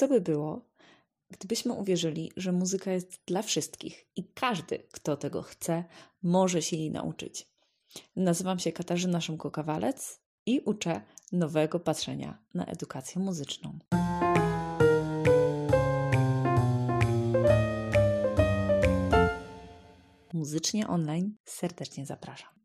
Co by było, gdybyśmy uwierzyli, że muzyka jest dla wszystkich i każdy, kto tego chce, może się jej nauczyć? Nazywam się Katarzyna Szymko-Kawalec i uczę nowego patrzenia na edukację muzyczną. Muzycznie online serdecznie zapraszam.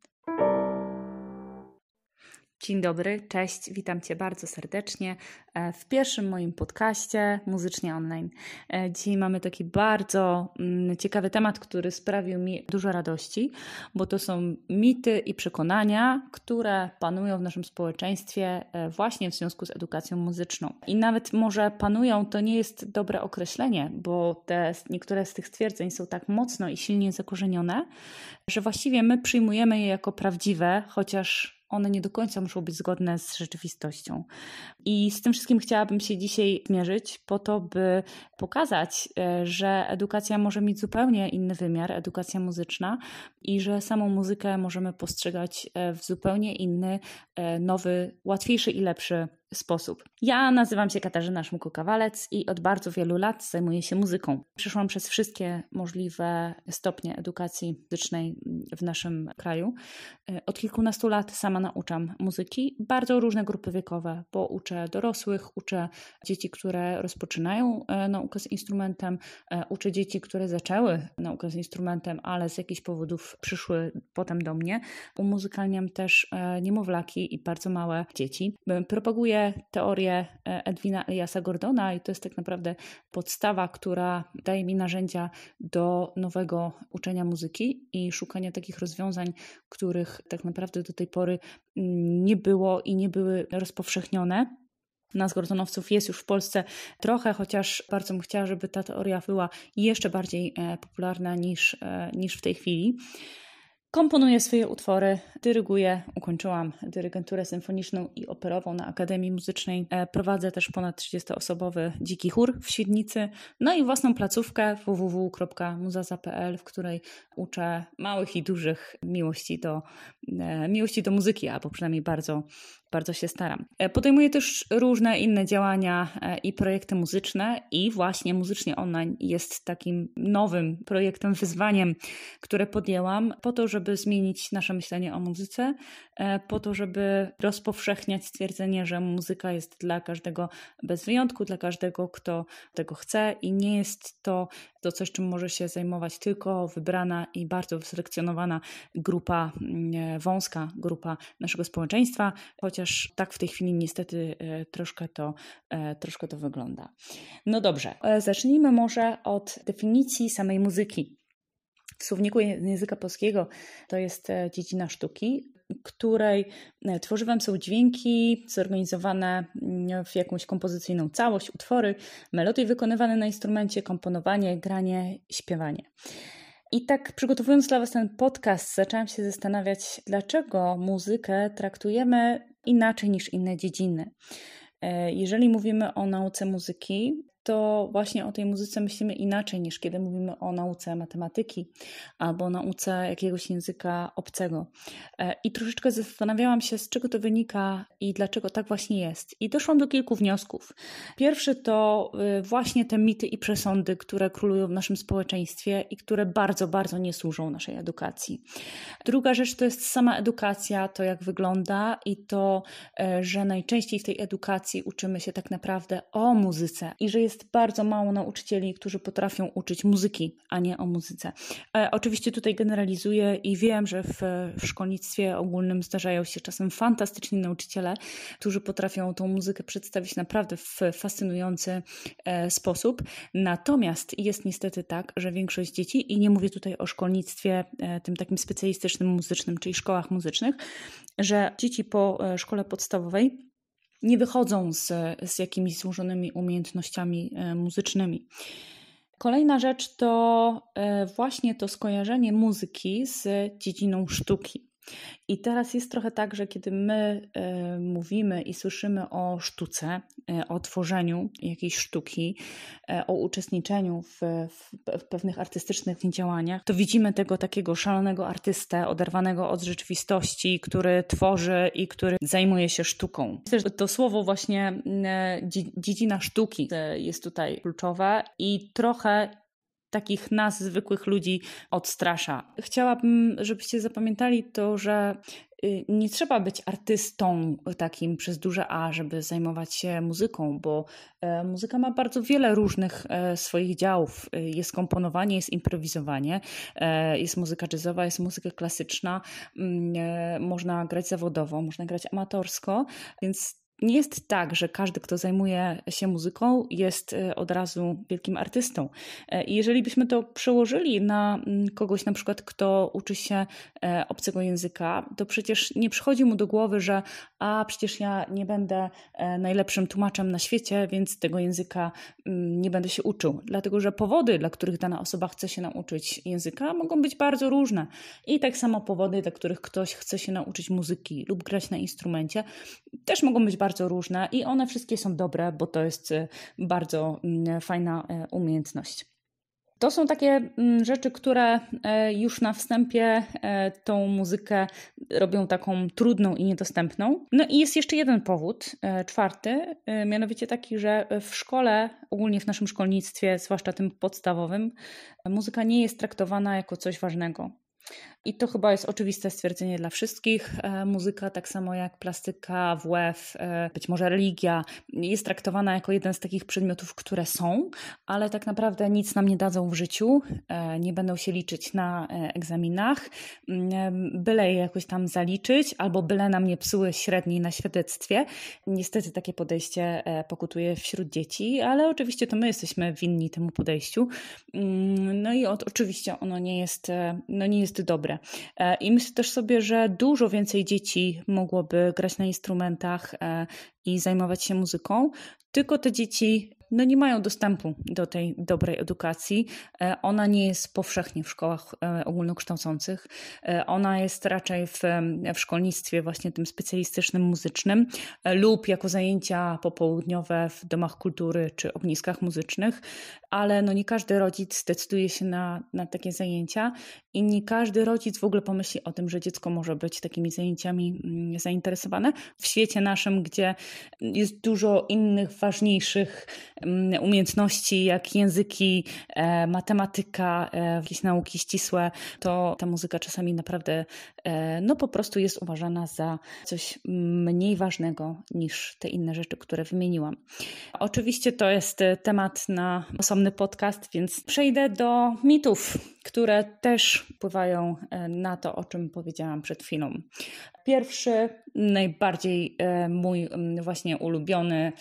Dzień dobry, cześć, witam Cię bardzo serdecznie e, w pierwszym moim podcaście Muzycznie Online. E, dzisiaj mamy taki bardzo mm, ciekawy temat, który sprawił mi dużo radości, bo to są mity i przekonania, które panują w naszym społeczeństwie e, właśnie w związku z edukacją muzyczną. I nawet może panują to nie jest dobre określenie, bo te, niektóre z tych stwierdzeń są tak mocno i silnie zakorzenione, że właściwie my przyjmujemy je jako prawdziwe, chociaż one nie do końca muszą być zgodne z rzeczywistością. I z tym wszystkim chciałabym się dzisiaj zmierzyć, po to, by pokazać, e, że edukacja może mieć zupełnie inny wymiar, edukacja muzyczna, i że samą muzykę możemy postrzegać e, w zupełnie inny, e, nowy, łatwiejszy i lepszy sposób. Ja nazywam się Katarzyna Szmuko-Kawalec i od bardzo wielu lat zajmuję się muzyką. Przeszłam przez wszystkie możliwe stopnie edukacji muzycznej w naszym kraju. E, od kilkunastu lat sama nauczam muzyki, bardzo różne grupy wiekowe, bo uczę dorosłych, uczę dzieci, które rozpoczynają e, naukę z instrumentem, e, uczę dzieci, które zaczęły naukę z instrumentem, ale z jakichś powodów przyszły potem do mnie. Umuzykalniam też niemowlaki i bardzo małe dzieci. Propaguję teorię e, Edwina Eliasa Gordona i to jest tak naprawdę podstawa, która daje mi narzędzia do nowego uczenia muzyki i szukania takich rozwiązań, których tak naprawdę do tej pory mm, nie było i nie były rozpowszechnione. Nas Gordonowców jest już w Polsce trochę, chociaż bardzo bym chciała, żeby ta teoria była jeszcze bardziej e, popularna niż, e, niż w tej chwili. Komponuję swoje utwory, dyryguję. Ukończyłam dyrygenturę symfoniczną i operową na Akademii Muzycznej. E, prowadzę też ponad 30-osobowy dziki chór w Świdnicy. No i własną placówkę www.muzaza.pl, w której uczę małych i dużych miłości do, e, miłości do muzyki, albo przynajmniej bardzo bardzo się staram. E, podejmuję też różne inne działania e, i projekty muzyczne, i właśnie muzycznie online jest takim nowym projektem, wyzwaniem, które podjęłam po to, żeby zmienić nasze myślenie o muzyce, e, po to, żeby rozpowszechniać stwierdzenie, że muzyka jest dla każdego bez wyjątku, dla każdego, kto tego chce, i nie jest to, to coś, czym może się zajmować tylko wybrana i bardzo wyselekcjonowana grupa, mm, wąska grupa naszego społeczeństwa, chociaż chociaż tak w tej chwili niestety e, troszkę to, e, troszkę to wygląda. No dobrze, e, zacznijmy może od definicji samej muzyki. W słowniku języka polskiego to jest dziedzina sztuki, której tworzywem są dźwięki zorganizowane mm, w jakąś kompozycyjną całość, utwory, melodie wykonywane na instrumencie, komponowanie, granie, śpiewanie. I tak przygotowując dla Was ten podcast, zaczęłam się zastanawiać, dlaczego muzykę traktujemy inaczej niż inne dziedziny. E, jeżeli mówimy o nauce muzyki, to właśnie o tej muzyce myślimy inaczej niż kiedy mówimy o nauce matematyki albo nauce jakiegoś języka obcego. E, I troszeczkę zastanawiałam się, z czego to wynika i dlaczego tak właśnie jest. I doszłam do kilku wniosków. Pierwszy to y, właśnie te mity i przesądy, które królują w naszym społeczeństwie i które bardzo, bardzo nie służą naszej edukacji. Druga rzecz to jest sama edukacja, to jak wygląda i to, e, że najczęściej w tej edukacji uczymy się tak naprawdę o muzyce i że jest jest bardzo mało nauczycieli, którzy potrafią uczyć muzyki, a nie o muzyce. E, oczywiście tutaj generalizuję i wiem, że w, w szkolnictwie ogólnym zdarzają się czasem fantastyczni nauczyciele, którzy potrafią tą muzykę przedstawić naprawdę w fascynujący e, sposób. Natomiast jest niestety tak, że większość dzieci, i nie mówię tutaj o szkolnictwie e, tym takim specjalistycznym muzycznym, czyli szkołach muzycznych, że dzieci po e, szkole podstawowej nie wychodzą z, z jakimiś złożonymi umiejętnościami e, muzycznymi. Kolejna rzecz to e, właśnie to skojarzenie muzyki z dziedziną sztuki. I teraz jest trochę tak, że kiedy my y, mówimy i słyszymy o sztuce, y, o tworzeniu jakiejś sztuki, y, o uczestniczeniu w, w, w, pewnych artystycznych działaniach, to widzimy tego takiego szalonego artystę, oderwanego od rzeczywistości, który tworzy i który zajmuje się sztuką. Myślę, że to słowo właśnie dziedzina sztuki jest tutaj kluczowe i trochę takich nas, zwykłych ludzi, odstrasza. Chciałabym, żebyście zapamiętali to, że y, nie trzeba być artystą takim przez duże A, żeby zajmować się muzyką, bo e, muzyka ma bardzo wiele różnych e, swoich działów. Y, jest komponowanie, jest improwizowanie, e, jest muzyka jazzowa, jest muzyka klasyczna, mm, można grać zawodowo, można grać amatorsko, więc nie jest tak, że każdy, kto zajmuje się muzyką, jest e, od razu wielkim artystą. E, I jeżeli byśmy to przełożyli na mm, kogoś, na przykład, kto uczy się e, obcego języka, to przecież nie przychodzi mu do głowy, że a przecież ja nie będę najlepszym tłumaczem na świecie, więc tego języka mm, nie będę się uczył. Dlatego, że powody, dla których dana osoba chce się nauczyć języka, mogą być bardzo różne. I tak samo powody, dla których ktoś chce się nauczyć muzyki lub grać na instrumencie, też mogą być bardzo bardzo różne i one wszystkie są dobre, bo to jest y, bardzo mm, fajna y, umiejętność. To są takie mm, rzeczy, które e, już na wstępie e, tą muzykę robią taką trudną i niedostępną. No i jest jeszcze jeden powód, e, czwarty, mianowicie taki, że w szkole, ogólnie w naszym szkolnictwie, zwłaszcza tym podstawowym, muzyka nie jest traktowana jako coś ważnego. I to chyba jest oczywiste stwierdzenie dla wszystkich. E, muzyka, tak samo jak plastyka, WF, e, być może religia, jest traktowana jako jeden z takich przedmiotów, które są, ale tak naprawdę nic nam nie dadzą w życiu, e, nie będą się liczyć na egzaminach, mm, byle je jakoś tam zaliczyć, albo byle nam nie psuły średniej na świadectwie. Niestety takie podejście pokutuje wśród dzieci, ale oczywiście to my jesteśmy winni temu podejściu. Mm, no i oczywiście ono nie jest, no nie jest dobre. E, I myślę też sobie, że dużo więcej dzieci mogłoby grać na instrumentach e, i zajmować się muzyką, tylko te dzieci no nie mają dostępu do tej dobrej edukacji. E, ona nie jest powszechnie w szkołach e, ogólnokształcących. E, ona jest raczej w, w szkolnictwie właśnie tym specjalistycznym, muzycznym lub jako zajęcia popołudniowe w domach kultury czy ogniskach muzycznych, ale no nie każdy rodzic decyduje się na, na takie zajęcia i nie każdy rodzic w ogóle pomyśli o tym, że dziecko może być takimi zajęciami mm, zainteresowane. W świecie naszym, gdzie jest dużo innych ważniejszych umiejętności jak języki, e, matematyka, e, jakieś nauki ścisłe, to ta muzyka czasami naprawdę e, no po prostu jest uważana za coś mniej ważnego niż te inne rzeczy, które wymieniłam. Oczywiście to jest temat na osobny podcast, więc przejdę do mitów, które też wpływają na to, o czym powiedziałam przed chwilą. Pierwszy, najbardziej e, mój właśnie ulubiony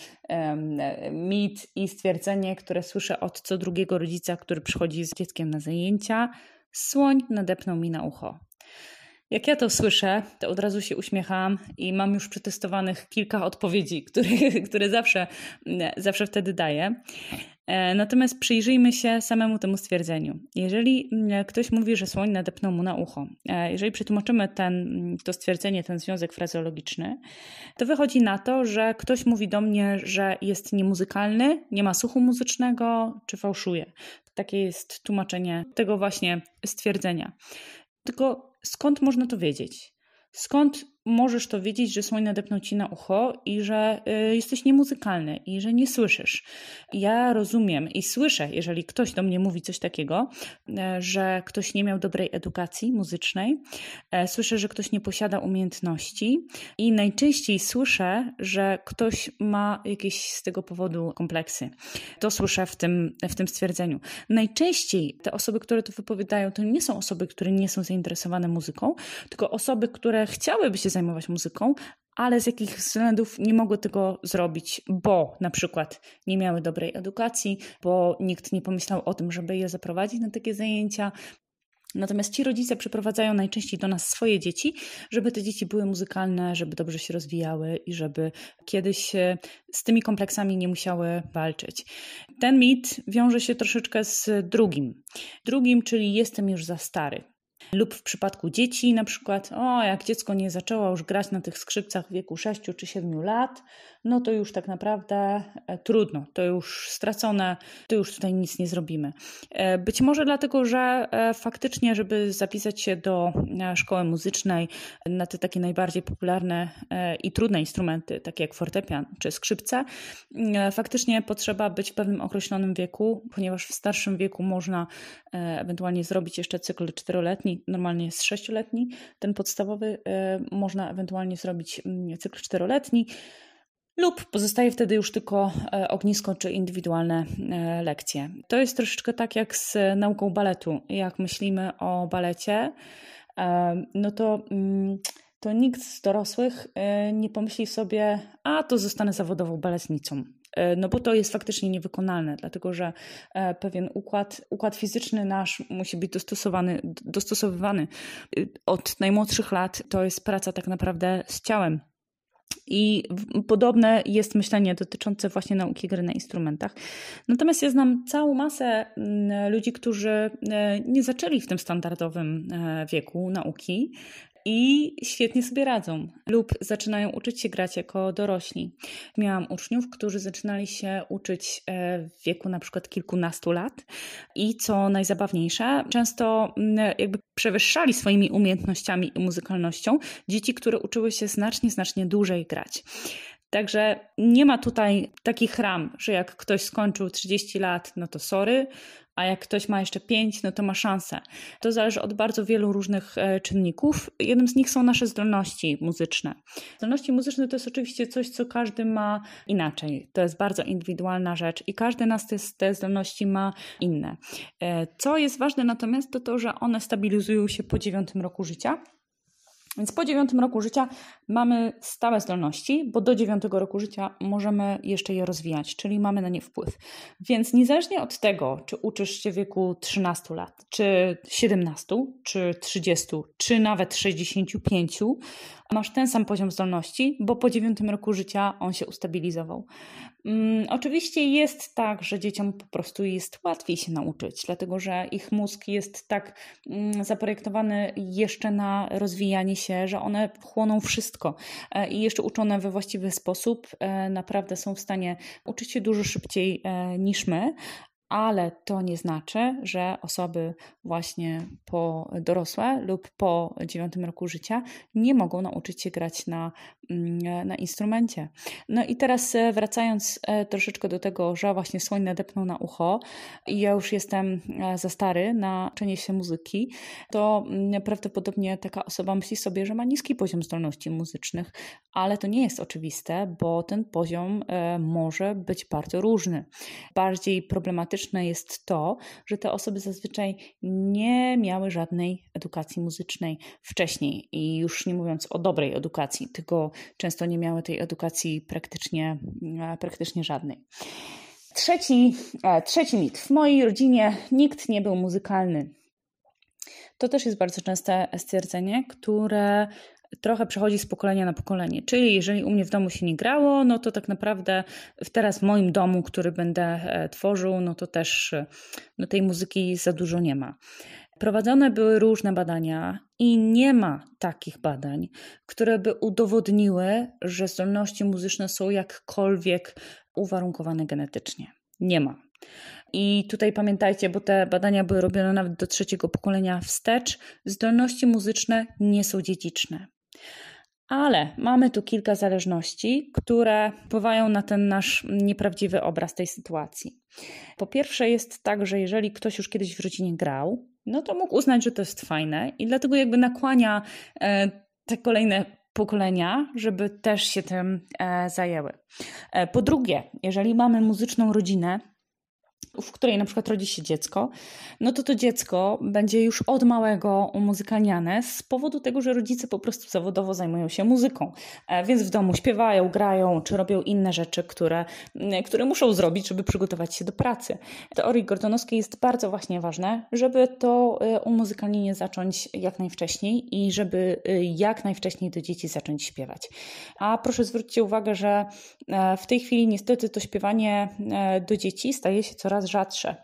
mit i stwierdzenie, które słyszę od co drugiego rodzica, który przychodzi z dzieckiem na zajęcia: słoń nadepnął mi na ucho. Jak ja to słyszę, to od razu się uśmiecham i mam już przetestowanych kilka odpowiedzi, które, które zawsze, zawsze wtedy daję. E, natomiast przyjrzyjmy się samemu temu stwierdzeniu. Jeżeli mm, ktoś mówi, że słoń nadepnął mu na ucho, e, jeżeli przetłumaczymy ten, to stwierdzenie, ten związek frazeologiczny, to wychodzi na to, że ktoś mówi do mnie, że jest niemuzykalny, nie ma słuchu muzycznego, czy fałszuje. Takie jest tłumaczenie tego właśnie stwierdzenia. Tylko skąd można to wiedzieć? Skąd możesz to wiedzieć, że słoń nadepnął ci na ucho i że y, jesteś niemuzykalny i że nie słyszysz. Ja rozumiem i słyszę, jeżeli ktoś do mnie mówi coś takiego, y, że ktoś nie miał dobrej edukacji muzycznej, y, słyszę, że ktoś nie posiada umiejętności i najczęściej słyszę, że ktoś ma jakieś z tego powodu kompleksy. To słyszę w tym, w tym stwierdzeniu. Najczęściej te osoby, które to wypowiadają, to nie są osoby, które nie są zainteresowane muzyką, tylko osoby, które chciałyby się zajmować muzyką, ale z jakich względów nie mogły tego zrobić, bo na przykład nie miały dobrej edukacji, bo nikt nie pomyślał o tym, żeby je zaprowadzić na takie zajęcia. Natomiast ci rodzice przyprowadzają najczęściej do nas swoje dzieci, żeby te dzieci były muzykalne, żeby dobrze się rozwijały i żeby kiedyś z tymi kompleksami nie musiały walczyć. Ten mit wiąże się troszeczkę z drugim. Drugim, czyli jestem już za stary. Lub w przypadku dzieci, na przykład, o, jak dziecko nie zaczęło już grać na tych skrzypcach w wieku 6 czy 7 lat, no to już tak naprawdę e, trudno, to już stracone, to już tutaj nic nie zrobimy. E, być może dlatego, że e, faktycznie, żeby zapisać się do szkoły muzycznej na te takie najbardziej popularne i trudne instrumenty, takie jak fortepian czy skrzypce, faktycznie potrzeba być w pewnym określonym wieku, ponieważ w starszym wieku można ewentualnie zrobić jeszcze cykl czteroletni, normalnie jest sześcioletni, ten podstawowy można ewentualnie zrobić mm, cykl czteroletni lub pozostaje wtedy już tylko e, ognisko czy indywidualne e, lekcje. To jest troszeczkę tak jak z nauką baletu. Jak myślimy o balecie, e, no to, mm, to nikt z dorosłych nie pomyśli sobie, a to zostanę zawodową baletnicą. No bo to jest faktycznie niewykonalne, dlatego że pewien układ, układ fizyczny nasz musi być dostosowany, dostosowywany. Od najmłodszych lat to jest praca tak naprawdę z ciałem i podobne jest myślenie dotyczące właśnie nauki gry na instrumentach. Natomiast ja znam całą masę mm, ludzi, którzy e, nie zaczęli w tym standardowym e, wieku nauki, i świetnie sobie radzą lub zaczynają uczyć się grać jako dorośli. Miałam uczniów, którzy zaczynali się uczyć e, w wieku na przykład kilkunastu lat i co najzabawniejsze, często jakby przewyższali swoimi umiejętnościami i muzykalnością dzieci, które uczyły się znacznie, znacznie dłużej grać. Także nie ma tutaj takich ram, że jak ktoś skończył 30 lat, no to sorry, a jak ktoś ma jeszcze 5, no to ma szansę. To zależy od bardzo wielu różnych e, czynników. Jednym z nich są nasze zdolności muzyczne. Zdolności muzyczne to jest oczywiście coś, co każdy ma inaczej. To jest bardzo indywidualna rzecz i każdy nas te, te zdolności ma inne. E, co jest ważne natomiast, to to, że one stabilizują się po dziewiątym roku życia więc po dziewiątym roku życia mamy stałe zdolności, bo do dziewiątego roku życia możemy jeszcze je rozwijać, czyli mamy na nie wpływ. Więc niezależnie od tego, czy uczysz się w wieku 13 lat, czy 17, czy 30, czy nawet 65, masz ten sam poziom zdolności, bo po dziewiątym roku życia on się ustabilizował. Um, oczywiście jest tak, że dzieciom po prostu jest łatwiej się nauczyć, dlatego że ich mózg jest tak um, zaprojektowany jeszcze na rozwijanie się, że one chłoną wszystko e, i jeszcze uczone we właściwy sposób e, naprawdę są w stanie uczyć się dużo szybciej e, niż my, ale to nie znaczy, że osoby właśnie po dorosłe lub po dziewiątym roku życia nie mogą nauczyć się grać na, mm, na instrumencie. No i teraz e, wracając e, troszeczkę do tego, że właśnie słoń nadepnął na ucho i ja już jestem e, za stary na uczenie się muzyki, to mm, prawdopodobnie taka osoba myśli sobie, że ma niski poziom zdolności muzycznych, ale to nie jest oczywiste, bo ten poziom może być bardzo różny. Bardziej problematyczny problematyczne jest to, że te osoby zazwyczaj nie miały żadnej edukacji muzycznej wcześniej i już nie mówiąc o dobrej edukacji, tylko często nie miały tej edukacji praktycznie, e, praktycznie żadnej. Trzeci, e, trzeci mit. W mojej rodzinie nikt nie był muzykalny. To też jest bardzo częste stwierdzenie, które trochę przechodzi z pokolenia na pokolenie. Czyli jeżeli u mnie w domu się nie grało, no to tak naprawdę teraz w moim domu, który będę e, tworzył, no to też e, no tej muzyki za dużo nie ma. Prowadzone były różne badania i nie ma takich badań, które by udowodniły, że zdolności muzyczne są jakkolwiek uwarunkowane genetycznie. Nie ma. I tutaj pamiętajcie, bo te badania były robione nawet do trzeciego pokolenia wstecz, zdolności muzyczne nie są dziedziczne. Ale mamy tu kilka zależności, które wpływają na ten nasz nieprawdziwy obraz tej sytuacji. Po pierwsze, jest tak, że jeżeli ktoś już kiedyś w rodzinie grał, no to mógł uznać, że to jest fajne i dlatego jakby nakłania e, te kolejne pokolenia, żeby też się tym e, zajęły. E, po drugie, jeżeli mamy muzyczną rodzinę, w której na przykład rodzi się dziecko, no to to dziecko będzie już od małego umuzykalniane z powodu tego, że rodzice po prostu zawodowo zajmują się muzyką. E, więc w domu śpiewają, grają, czy robią inne rzeczy, które, które muszą zrobić, żeby przygotować się do pracy. W teorii Gordonowskiej jest bardzo właśnie ważne, żeby to e, umuzykalnienie zacząć jak najwcześniej i żeby e, jak najwcześniej do dzieci zacząć śpiewać. A proszę zwróćcie uwagę, że w tej chwili niestety to śpiewanie do dzieci staje się coraz coraz rzadsze.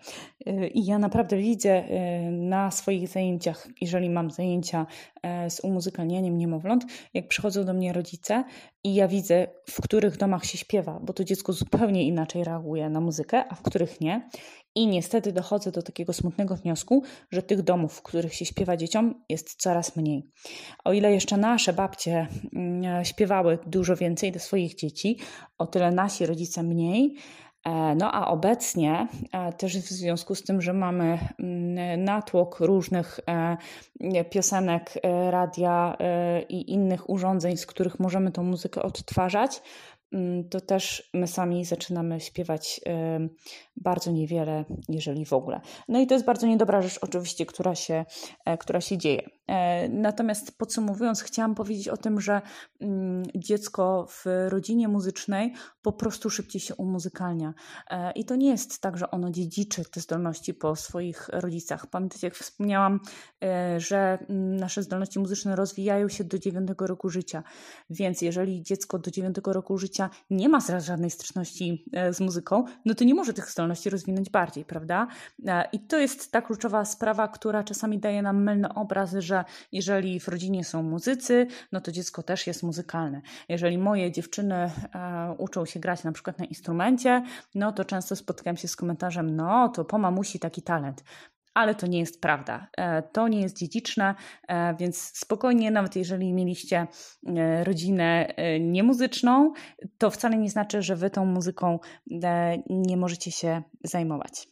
Y, I ja naprawdę widzę y, na swoich zajęciach, jeżeli mam zajęcia e, z umuzykalnianiem niemowląt, jak przychodzą do mnie rodzice i ja widzę, w których domach się śpiewa, bo to dziecko zupełnie inaczej reaguje na muzykę, a w których nie. I niestety dochodzę do takiego smutnego wniosku, że tych domów, w których się śpiewa dzieciom, jest coraz mniej. O ile jeszcze nasze babcie mm, śpiewały dużo więcej do swoich dzieci, o tyle nasi rodzice mniej. E, no a obecnie e, też w związku z tym, że mamy mm, natłok różnych e, piosenek, radia i innych urządzeń, z których możemy tą muzykę odtwarzać, mm, to też my sami zaczynamy śpiewać bardzo niewiele, jeżeli w ogóle. No i to jest bardzo niedobra rzecz, oczywiście, która się, która się dzieje. E, natomiast podsumowując, chciałam powiedzieć o tym, że mm, dziecko w rodzinie muzycznej po prostu szybciej się umuzykalnia. E, I to nie jest tak, że ono dziedziczy te zdolności po swoich rodzicach. Pamiętacie, jak wspomniałam, e, że mm, nasze zdolności muzyczne rozwijają się do 9 roku życia. Więc jeżeli dziecko do 9 roku życia nie ma żadnej styczności z muzyką, no to nie może tych zdolności rozwinąć bardziej, prawda? I to jest ta kluczowa sprawa, która czasami daje nam mylny obraz, że jeżeli w rodzinie są muzycy, no to dziecko też jest muzykalne. Jeżeli moje dziewczyny e, uczą się grać na przykład na instrumencie, no to często spotykam się z komentarzem, no to po mamusi taki talent ale to nie jest prawda. E, to nie jest dziedziczne, e, więc spokojnie, nawet jeżeli mieliście rodzinę niemuzyczną, to wcale nie znaczy, że wy tą muzyką nie możecie się zajmować.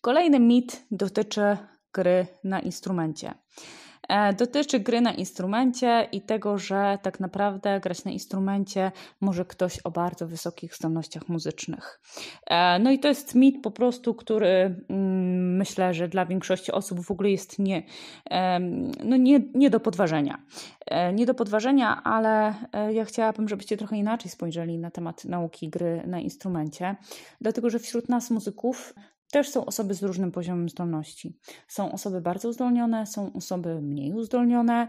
Kolejny mit dotyczy gry na instrumencie. E, dotyczy gry na instrumencie i tego, że tak naprawdę grać na instrumencie może ktoś o bardzo wysokich zdolnościach muzycznych. E, no i to jest mit po prostu, który mm, myślę, że dla większości osób w ogóle jest nie, no nie, nie do podważenia. E, nie do podważenia, ale ja chciałabym, żebyście trochę inaczej spojrzeli na temat nauki gry na instrumencie, dlatego że wśród nas muzyków też są osoby z różnym poziomem zdolności. Są osoby bardzo uzdolnione, są osoby mniej uzdolnione.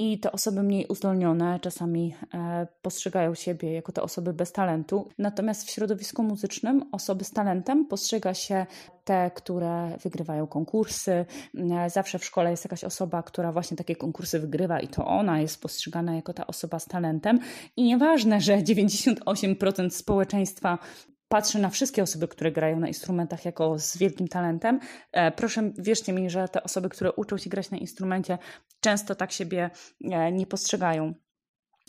I te osoby mniej uzdolnione czasami e, postrzegają siebie jako te osoby bez talentu. Natomiast w środowisku muzycznym osoby z talentem postrzega się te, które wygrywają konkursy. E, zawsze w szkole jest jakaś osoba, która właśnie takie konkursy wygrywa, i to ona jest postrzegana jako ta osoba z talentem. I nieważne, że 98% społeczeństwa patrzę na wszystkie osoby, które grają na instrumentach jako z wielkim talentem. E, proszę, wierzcie mi, że te osoby, które uczą się grać na instrumencie, często tak siebie e, nie postrzegają.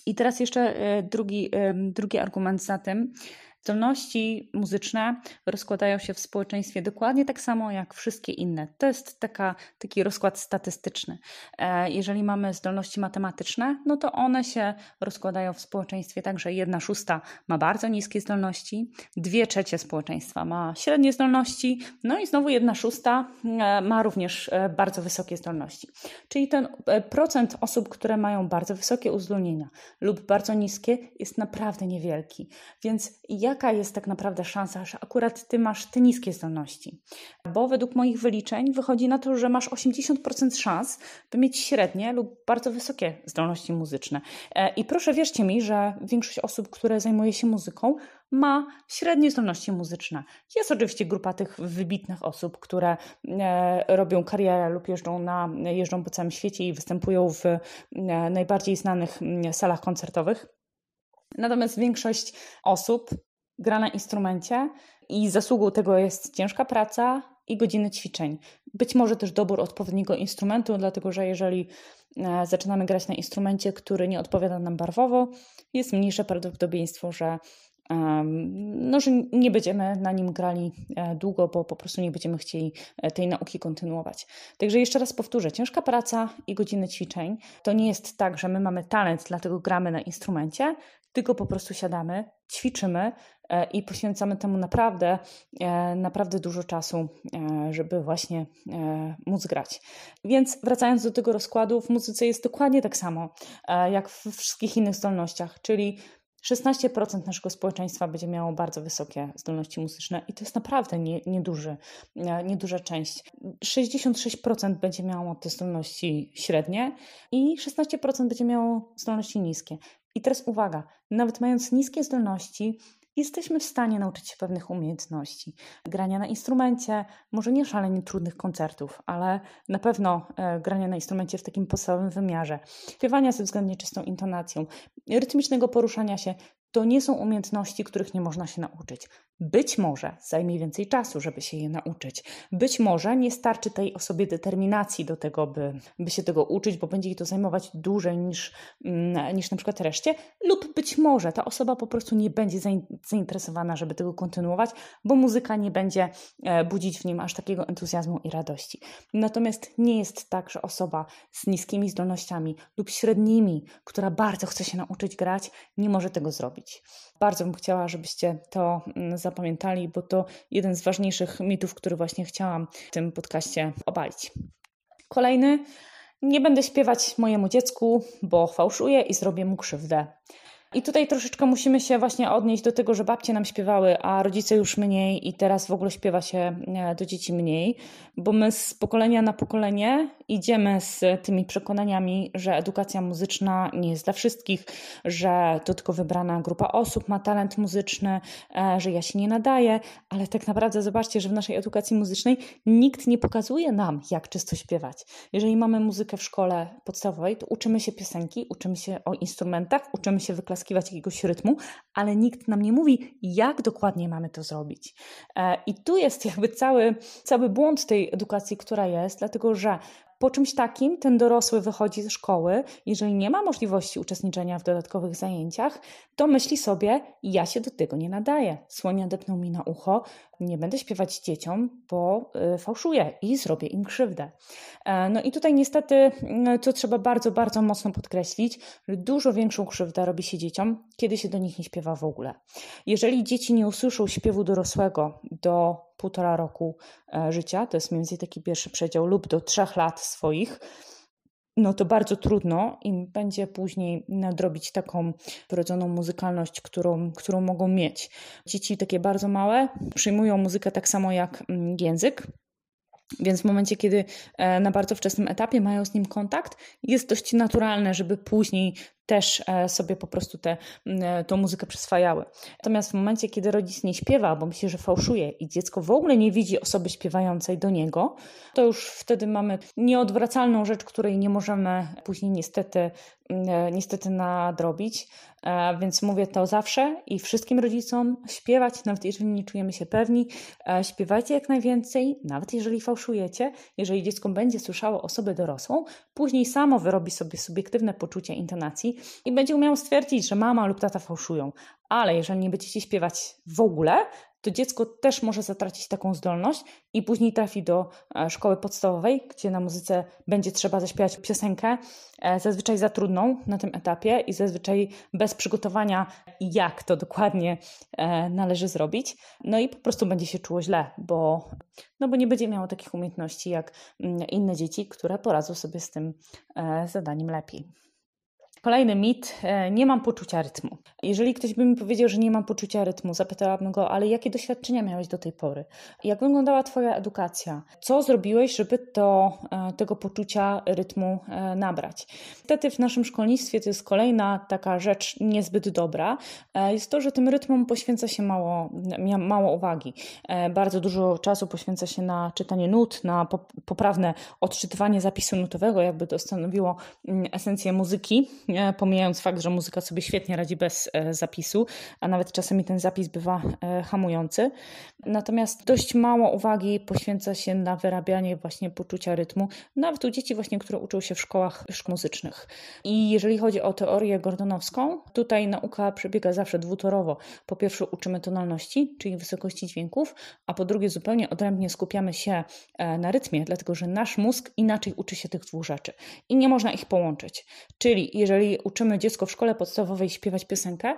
I teraz jeszcze e, drugi, drugi argument za tym, Zdolności muzyczne rozkładają się w społeczeństwie dokładnie tak samo jak wszystkie inne. To jest taka, taki rozkład statystyczny. E, jeżeli mamy zdolności matematyczne, no to one się rozkładają w społeczeństwie tak, że jedna szósta ma bardzo niskie zdolności, dwie trzecie społeczeństwa ma średnie zdolności, no i znowu jedna szósta e, ma również e, bardzo wysokie zdolności. Czyli ten procent osób, które mają bardzo wysokie uzdolnienia lub bardzo niskie, jest naprawdę niewielki. Więc ja jaka jest tak naprawdę szansa, że akurat ty masz te niskie zdolności? Bo według moich wyliczeń wychodzi na to, że masz 80% szans, by mieć średnie lub bardzo wysokie zdolności muzyczne. E, I proszę wierzcie mi, że większość osób, które zajmuje się muzyką, ma średnie zdolności muzyczne. Jest oczywiście grupa tych wybitnych osób, które e, robią karierę lub jeżdżą, na, jeżdżą po całym świecie i występują w e, najbardziej znanych salach koncertowych. Natomiast większość osób gra na instrumencie i zasługą tego jest ciężka praca i godziny ćwiczeń. Być może też dobór odpowiedniego instrumentu, dlatego że jeżeli e, zaczynamy grać na instrumencie, który nie odpowiada nam barwowo, jest mniejsze prawdopodobieństwo, że no, że nie będziemy na nim grali e, długo, bo po prostu nie będziemy chcieli e, tej nauki kontynuować. Także jeszcze raz powtórzę, ciężka praca i godziny ćwiczeń to nie jest tak, że my mamy talent, dlatego gramy na instrumencie, tylko po prostu siadamy, ćwiczymy e, i poświęcamy temu naprawdę, naprawdę dużo czasu, żeby właśnie móc grać. Więc wracając do tego rozkładu, w muzyce jest dokładnie tak samo jak w wszystkich innych zdolnościach, czyli 16% naszego społeczeństwa będzie miało bardzo wysokie zdolności muzyczne i to jest naprawdę nie, nieduży, nieduża część. 66% będzie miało te zdolności średnie i 16% będzie miało zdolności niskie. I teraz uwaga, nawet mając niskie zdolności, jesteśmy w stanie nauczyć się pewnych umiejętności. Grania na instrumencie, może nie szalenie trudnych koncertów, ale na pewno e, grania na instrumencie w takim podstawowym wymiarze. Śpiewania ze względnie czystą intonacją, rytmicznego poruszania się, to nie są umiejętności, których nie można się nauczyć. Być może zajmie więcej czasu, żeby się je nauczyć. Być może nie starczy tej osobie determinacji do tego, by, by się tego uczyć, bo będzie jej to zajmować dłużej niż, mm, niż na przykład reszcie, lub być może ta osoba po prostu nie będzie zainteresowana, żeby tego kontynuować, bo muzyka nie będzie e, budzić w nim aż takiego entuzjazmu i radości. Natomiast nie jest tak, że osoba z niskimi zdolnościami lub średnimi, która bardzo chce się nauczyć grać, nie może tego zrobić. Bardzo bym chciała, żebyście to mm, zapamiętali, bo to jeden z ważniejszych mitów, który właśnie chciałam w tym podcaście obalić. Kolejny. Nie będę śpiewać mojemu dziecku, bo fałszuję i zrobię mu krzywdę. I tutaj troszeczkę musimy się właśnie odnieść do tego, że babcie nam śpiewały, a rodzice już mniej i teraz w ogóle śpiewa się e, do dzieci mniej, bo my z pokolenia na pokolenie idziemy z tymi przekonaniami, że edukacja muzyczna nie jest dla wszystkich, że to tylko wybrana grupa osób ma talent muzyczny, e, że ja się nie nadaję, ale tak naprawdę zobaczcie, że w naszej edukacji muzycznej nikt nie pokazuje nam, jak czysto śpiewać. Jeżeli mamy muzykę w szkole podstawowej, to uczymy się piosenki, uczymy się o instrumentach, uczymy się wyklasować wyklaskiwać jakiegoś rytmu, ale nikt nam nie mówi, jak dokładnie mamy to zrobić. E, I tu jest jakby cały, cały błąd tej edukacji, która jest, dlatego że po czymś takim ten dorosły wychodzi ze szkoły, jeżeli nie ma możliwości uczestniczenia w dodatkowych zajęciach, to myśli sobie, ja się do tego nie nadaję. Słonia depnął mi na ucho, nie będę śpiewać dzieciom, bo y, fałszuję i zrobię im krzywdę. E, no i tutaj niestety, co trzeba bardzo, bardzo mocno podkreślić, że dużo większą krzywdę robi się dzieciom, kiedy się do nich nie śpiewa w ogóle. Jeżeli dzieci nie usłyszą śpiewu dorosłego do półtora roku e, życia, to jest mniej więcej taki pierwszy przedział, lub do trzech lat swoich, no to bardzo trudno im będzie później nadrobić taką wrodzoną muzykalność, którą, którą mogą mieć. Dzieci takie bardzo małe przyjmują muzykę tak samo jak mm, język, więc w momencie, kiedy e, na bardzo wczesnym etapie mają z nim kontakt, jest dość naturalne, żeby później też e, sobie po prostu tę e, tą muzykę przyswajały. Natomiast w momencie, kiedy rodzic nie śpiewa, bo myśli, że fałszuje i dziecko w ogóle nie widzi osoby śpiewającej do niego, to już wtedy mamy nieodwracalną rzecz, której nie możemy później niestety, niestety nadrobić. E, więc mówię to zawsze i wszystkim rodzicom śpiewać, nawet jeżeli nie czujemy się pewni, e, śpiewajcie jak najwięcej, nawet jeżeli fałszujecie. Jeżeli dziecko będzie słyszało osobę dorosłą, później samo wyrobi sobie subiektywne poczucie intonacji i będzie umiał stwierdzić, że mama lub tata fałszują. Ale jeżeli nie będziecie śpiewać w ogóle, to dziecko też może zatracić taką zdolność i później trafi do e, szkoły podstawowej, gdzie na muzyce będzie trzeba zaśpiewać piosenkę, e, zazwyczaj za trudną na tym etapie i zazwyczaj bez przygotowania, jak to dokładnie e, należy zrobić. No i po prostu będzie się czuło źle, bo, no bo nie będzie miało takich umiejętności jak mm, inne dzieci, które poradzą sobie z tym zadaniem lepiej. Kolejny mit, e, nie mam poczucia rytmu. Jeżeli ktoś by mi powiedział, że nie mam poczucia rytmu, zapytałabym go, ale jakie doświadczenia miałeś do tej pory? Jak wyglądała Twoja edukacja? Co zrobiłeś, żeby to, e, tego poczucia rytmu e, nabrać? Niestety w naszym szkolnictwie to jest kolejna taka rzecz niezbyt dobra. Jest to, że tym rytmom poświęca się mało, mało uwagi. Bardzo dużo czasu poświęca się na czytanie nut, na poprawne odczytywanie zapisu nutowego, jakby to stanowiło mm, esencję muzyki pomijając fakt, że muzyka sobie świetnie radzi bez e, zapisu, a nawet czasami ten zapis bywa e, hamujący. Natomiast dość mało uwagi poświęca się na wyrabianie właśnie poczucia rytmu, nawet u dzieci właśnie, które uczą się w szkołach muzycznych. I jeżeli chodzi o teorię gordonowską, tutaj nauka przebiega zawsze dwutorowo. Po pierwsze uczymy tonalności, czyli wysokości dźwięków, a po drugie zupełnie odrębnie skupiamy się e, na rytmie, dlatego że nasz mózg inaczej uczy się tych dwóch rzeczy i nie można ich połączyć. Czyli jeżeli jeżeli uczymy dziecko w szkole podstawowej śpiewać piosenkę,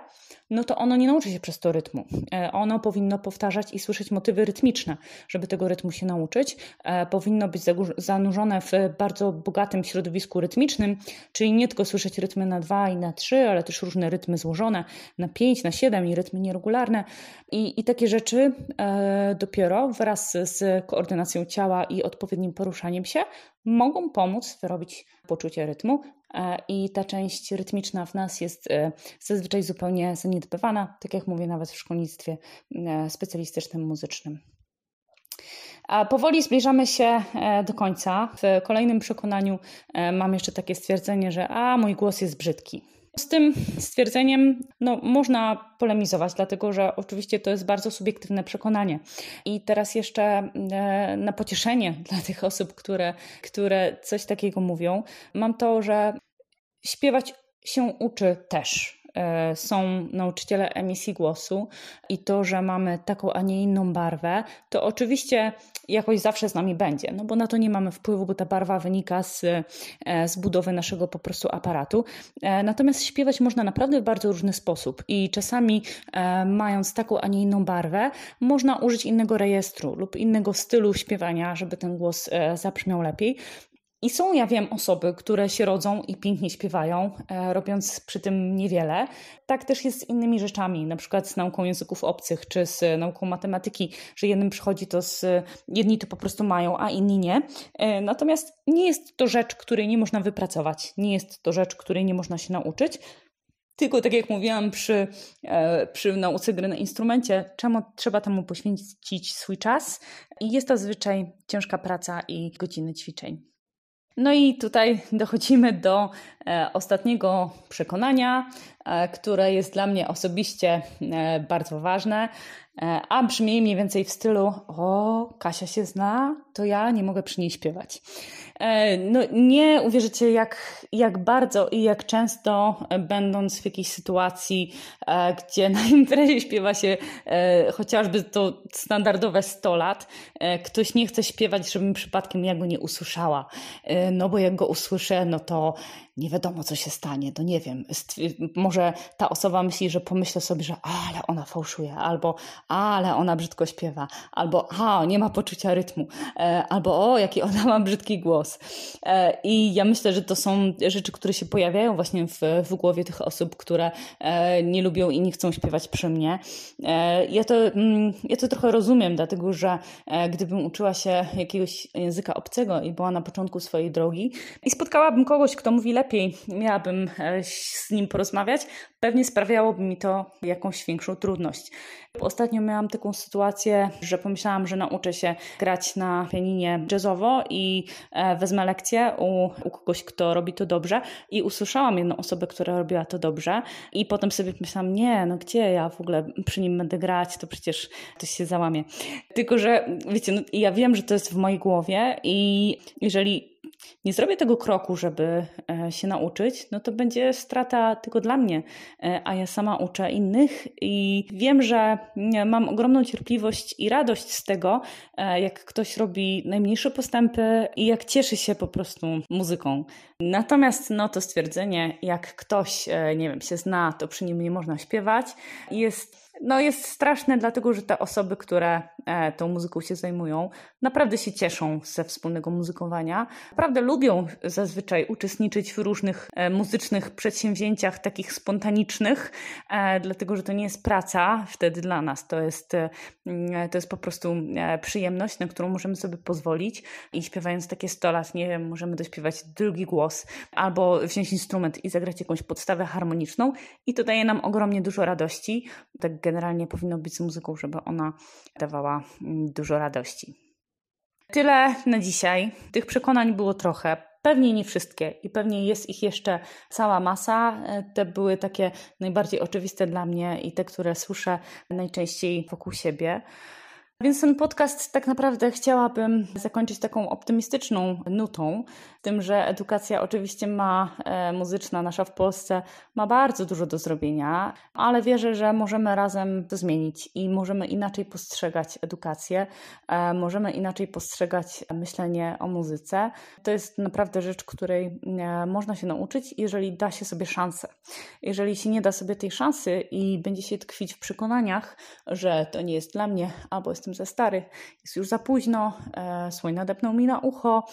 no to ono nie nauczy się przez to rytmu. E, ono powinno powtarzać i słyszeć motywy rytmiczne, żeby tego rytmu się nauczyć. E, powinno być zanurzone w bardzo bogatym środowisku rytmicznym, czyli nie tylko słyszeć rytmy na dwa i na trzy, ale też różne rytmy złożone na pięć, na siedem i rytmy nieregularne. I, i takie rzeczy e, dopiero wraz z koordynacją ciała i odpowiednim poruszaniem się mogą pomóc wyrobić poczucie rytmu, i ta część rytmiczna w nas jest zazwyczaj zupełnie zaniedbywana, tak jak mówię, nawet w szkolnictwie specjalistycznym muzycznym. A powoli zbliżamy się do końca. W kolejnym przekonaniu mam jeszcze takie stwierdzenie, że a mój głos jest brzydki. Z tym stwierdzeniem no, można polemizować, dlatego że oczywiście to jest bardzo subiektywne przekonanie. I teraz jeszcze e, na pocieszenie dla tych osób, które, które coś takiego mówią, mam to, że śpiewać się uczy też. E, są nauczyciele emisji głosu i to, że mamy taką, a nie inną barwę, to oczywiście jakoś zawsze z nami będzie, no bo na to nie mamy wpływu, bo ta barwa wynika z, e, z budowy naszego po prostu aparatu. E, natomiast śpiewać można naprawdę w bardzo różny sposób i czasami mając taką, a nie inną barwę, można użyć innego rejestru lub innego stylu śpiewania, żeby ten głos zabrzmiał lepiej. I są, ja wiem, osoby, które się rodzą i pięknie śpiewają, e, robiąc przy tym niewiele. Tak też jest z innymi rzeczami, na przykład z nauką języków obcych czy z nauką matematyki, że jednym przychodzi to z, jedni to po prostu mają, a inni nie. E, natomiast nie jest to rzecz, której nie można wypracować, nie jest to rzecz, której nie można się nauczyć. Tylko tak jak mówiłam przy, e, przy nauce gry na instrumencie, czemu trzeba temu poświęcić swój czas i jest to zazwyczaj ciężka praca i godziny ćwiczeń. No i tutaj dochodzimy do e, ostatniego przekonania, które jest dla mnie osobiście e, bardzo ważne, a brzmi mniej więcej w stylu: O, Kasia się zna, to ja nie mogę przy niej śpiewać. E, no, nie uwierzycie, jak, jak bardzo i jak często, e, będąc w jakiejś sytuacji, e, gdzie na imprezie śpiewa się chociażby to standardowe 100 lat, ktoś nie chce śpiewać, żebym przypadkiem ja go nie usłyszała. No bo jak go usłyszę, no to nie wiadomo, co się stanie, to nie wiem. Może ta osoba myśli, że pomyślę sobie, że ale ona fałszuje, albo ale ona brzydko śpiewa, albo a, nie ma poczucia rytmu, albo o, jaki ona ma brzydki głos. E, I ja myślę, że to są rzeczy, które się pojawiają właśnie w, w głowie tych osób, które e, nie lubią i nie chcą śpiewać przy mnie. E, ja to, mm, ja to trochę rozumiem, dlatego że gdybym uczyła się jakiegoś języka obcego i była na początku swojej drogi i spotkałabym kogoś, kto mówi lepiej, miałabym z nim porozmawiać, pewnie sprawiałoby mi to jakąś większą trudność. Ostatnio miałam taką sytuację, że pomyślałam, że nauczę się grać na pianinie jazzowo i e, wezmę lekcję u, u kogoś, kto robi to dobrze i usłyszałam jedną osobę, która robiła to dobrze i potem sobie pomyślałam, nie, no gdzie ja w ogóle przy nim będę grać, to przecież ktoś się załamie. Tylko, że wiecie, no, ja wiem, że to jest w mojej głowie i jeżeli nie zrobię tego kroku, żeby e, się nauczyć, no to będzie strata tylko dla mnie, e, a ja sama uczę innych i wiem, że mam ogromną cierpliwość i radość z tego, e, jak ktoś robi najmniejsze postępy i jak cieszy się po prostu muzyką. Natomiast no to stwierdzenie, jak ktoś, nie wiem, się zna, to przy nim nie można śpiewać, jest no jest straszne, dlatego że te osoby, które e, tą muzyką się zajmują, naprawdę się cieszą ze wspólnego muzykowania. Naprawdę lubią zazwyczaj uczestniczyć w różnych e, muzycznych przedsięwzięciach, takich spontanicznych, e, dlatego że to nie jest praca wtedy dla nas. To jest, to jest po prostu przyjemność, na którą możemy sobie pozwolić. I śpiewając takie 100 lat, nie wiem, możemy dośpiewać drugi głos albo wziąć instrument i zagrać jakąś podstawę harmoniczną. I to daje nam ogromnie dużo radości. Tak generalnie powinno być z muzyką, żeby ona dawała mm, dużo radości. Tyle na dzisiaj. Tych przekonań było trochę. Pewnie nie wszystkie i pewnie jest ich jeszcze cała masa. Te były takie najbardziej oczywiste dla mnie i te, które słyszę najczęściej wokół siebie. Więc ten podcast tak naprawdę chciałabym zakończyć taką optymistyczną nutą, tym, że edukacja oczywiście ma, e, muzyczna nasza w Polsce, ma bardzo dużo do zrobienia, ale wierzę, że możemy razem to zmienić i możemy inaczej postrzegać edukację, e, możemy inaczej postrzegać myślenie o muzyce. To jest naprawdę rzecz, której e, można się nauczyć, jeżeli da się sobie szansę. Jeżeli się nie da sobie tej szansy i będzie się tkwić w przekonaniach, że to nie jest dla mnie, albo jestem za stary, jest już za późno, słoń nadepnął mi na ucho,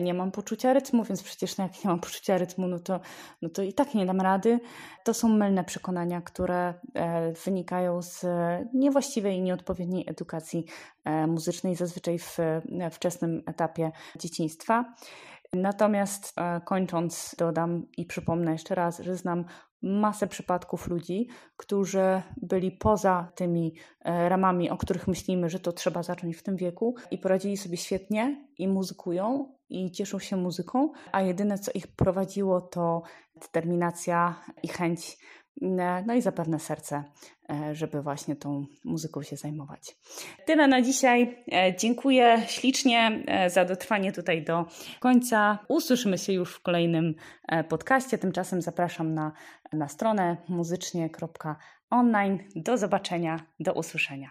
nie mam poczucia rytmu, więc przecież no jak nie mam poczucia rytmu, no to, no to i tak nie dam rady. To są mylne przekonania, które e, wynikają z niewłaściwej i nieodpowiedniej edukacji e, muzycznej, zazwyczaj w wczesnym etapie dzieciństwa. Natomiast e, kończąc, dodam i przypomnę jeszcze raz, że znam masę przypadków ludzi, którzy byli poza tymi e, ramami, o których myślimy, że to trzeba zacząć w tym wieku i poradzili sobie świetnie i muzykują i cieszą się muzyką, a jedyne co ich prowadziło to determinacja i chęć no i zapewne serce, e, żeby właśnie tą muzyką się zajmować. Tyle na dzisiaj. E, dziękuję ślicznie e, za dotrwanie tutaj do końca. Usłyszymy się już w kolejnym podcaście. Tymczasem zapraszam na, na stronę muzycznie.online. Do zobaczenia, do usłyszenia.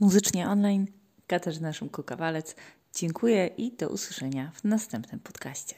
Muzycznie online Katarzyna Szumko-Kawalec Dziękuję i do usłyszenia w następnym podcaście.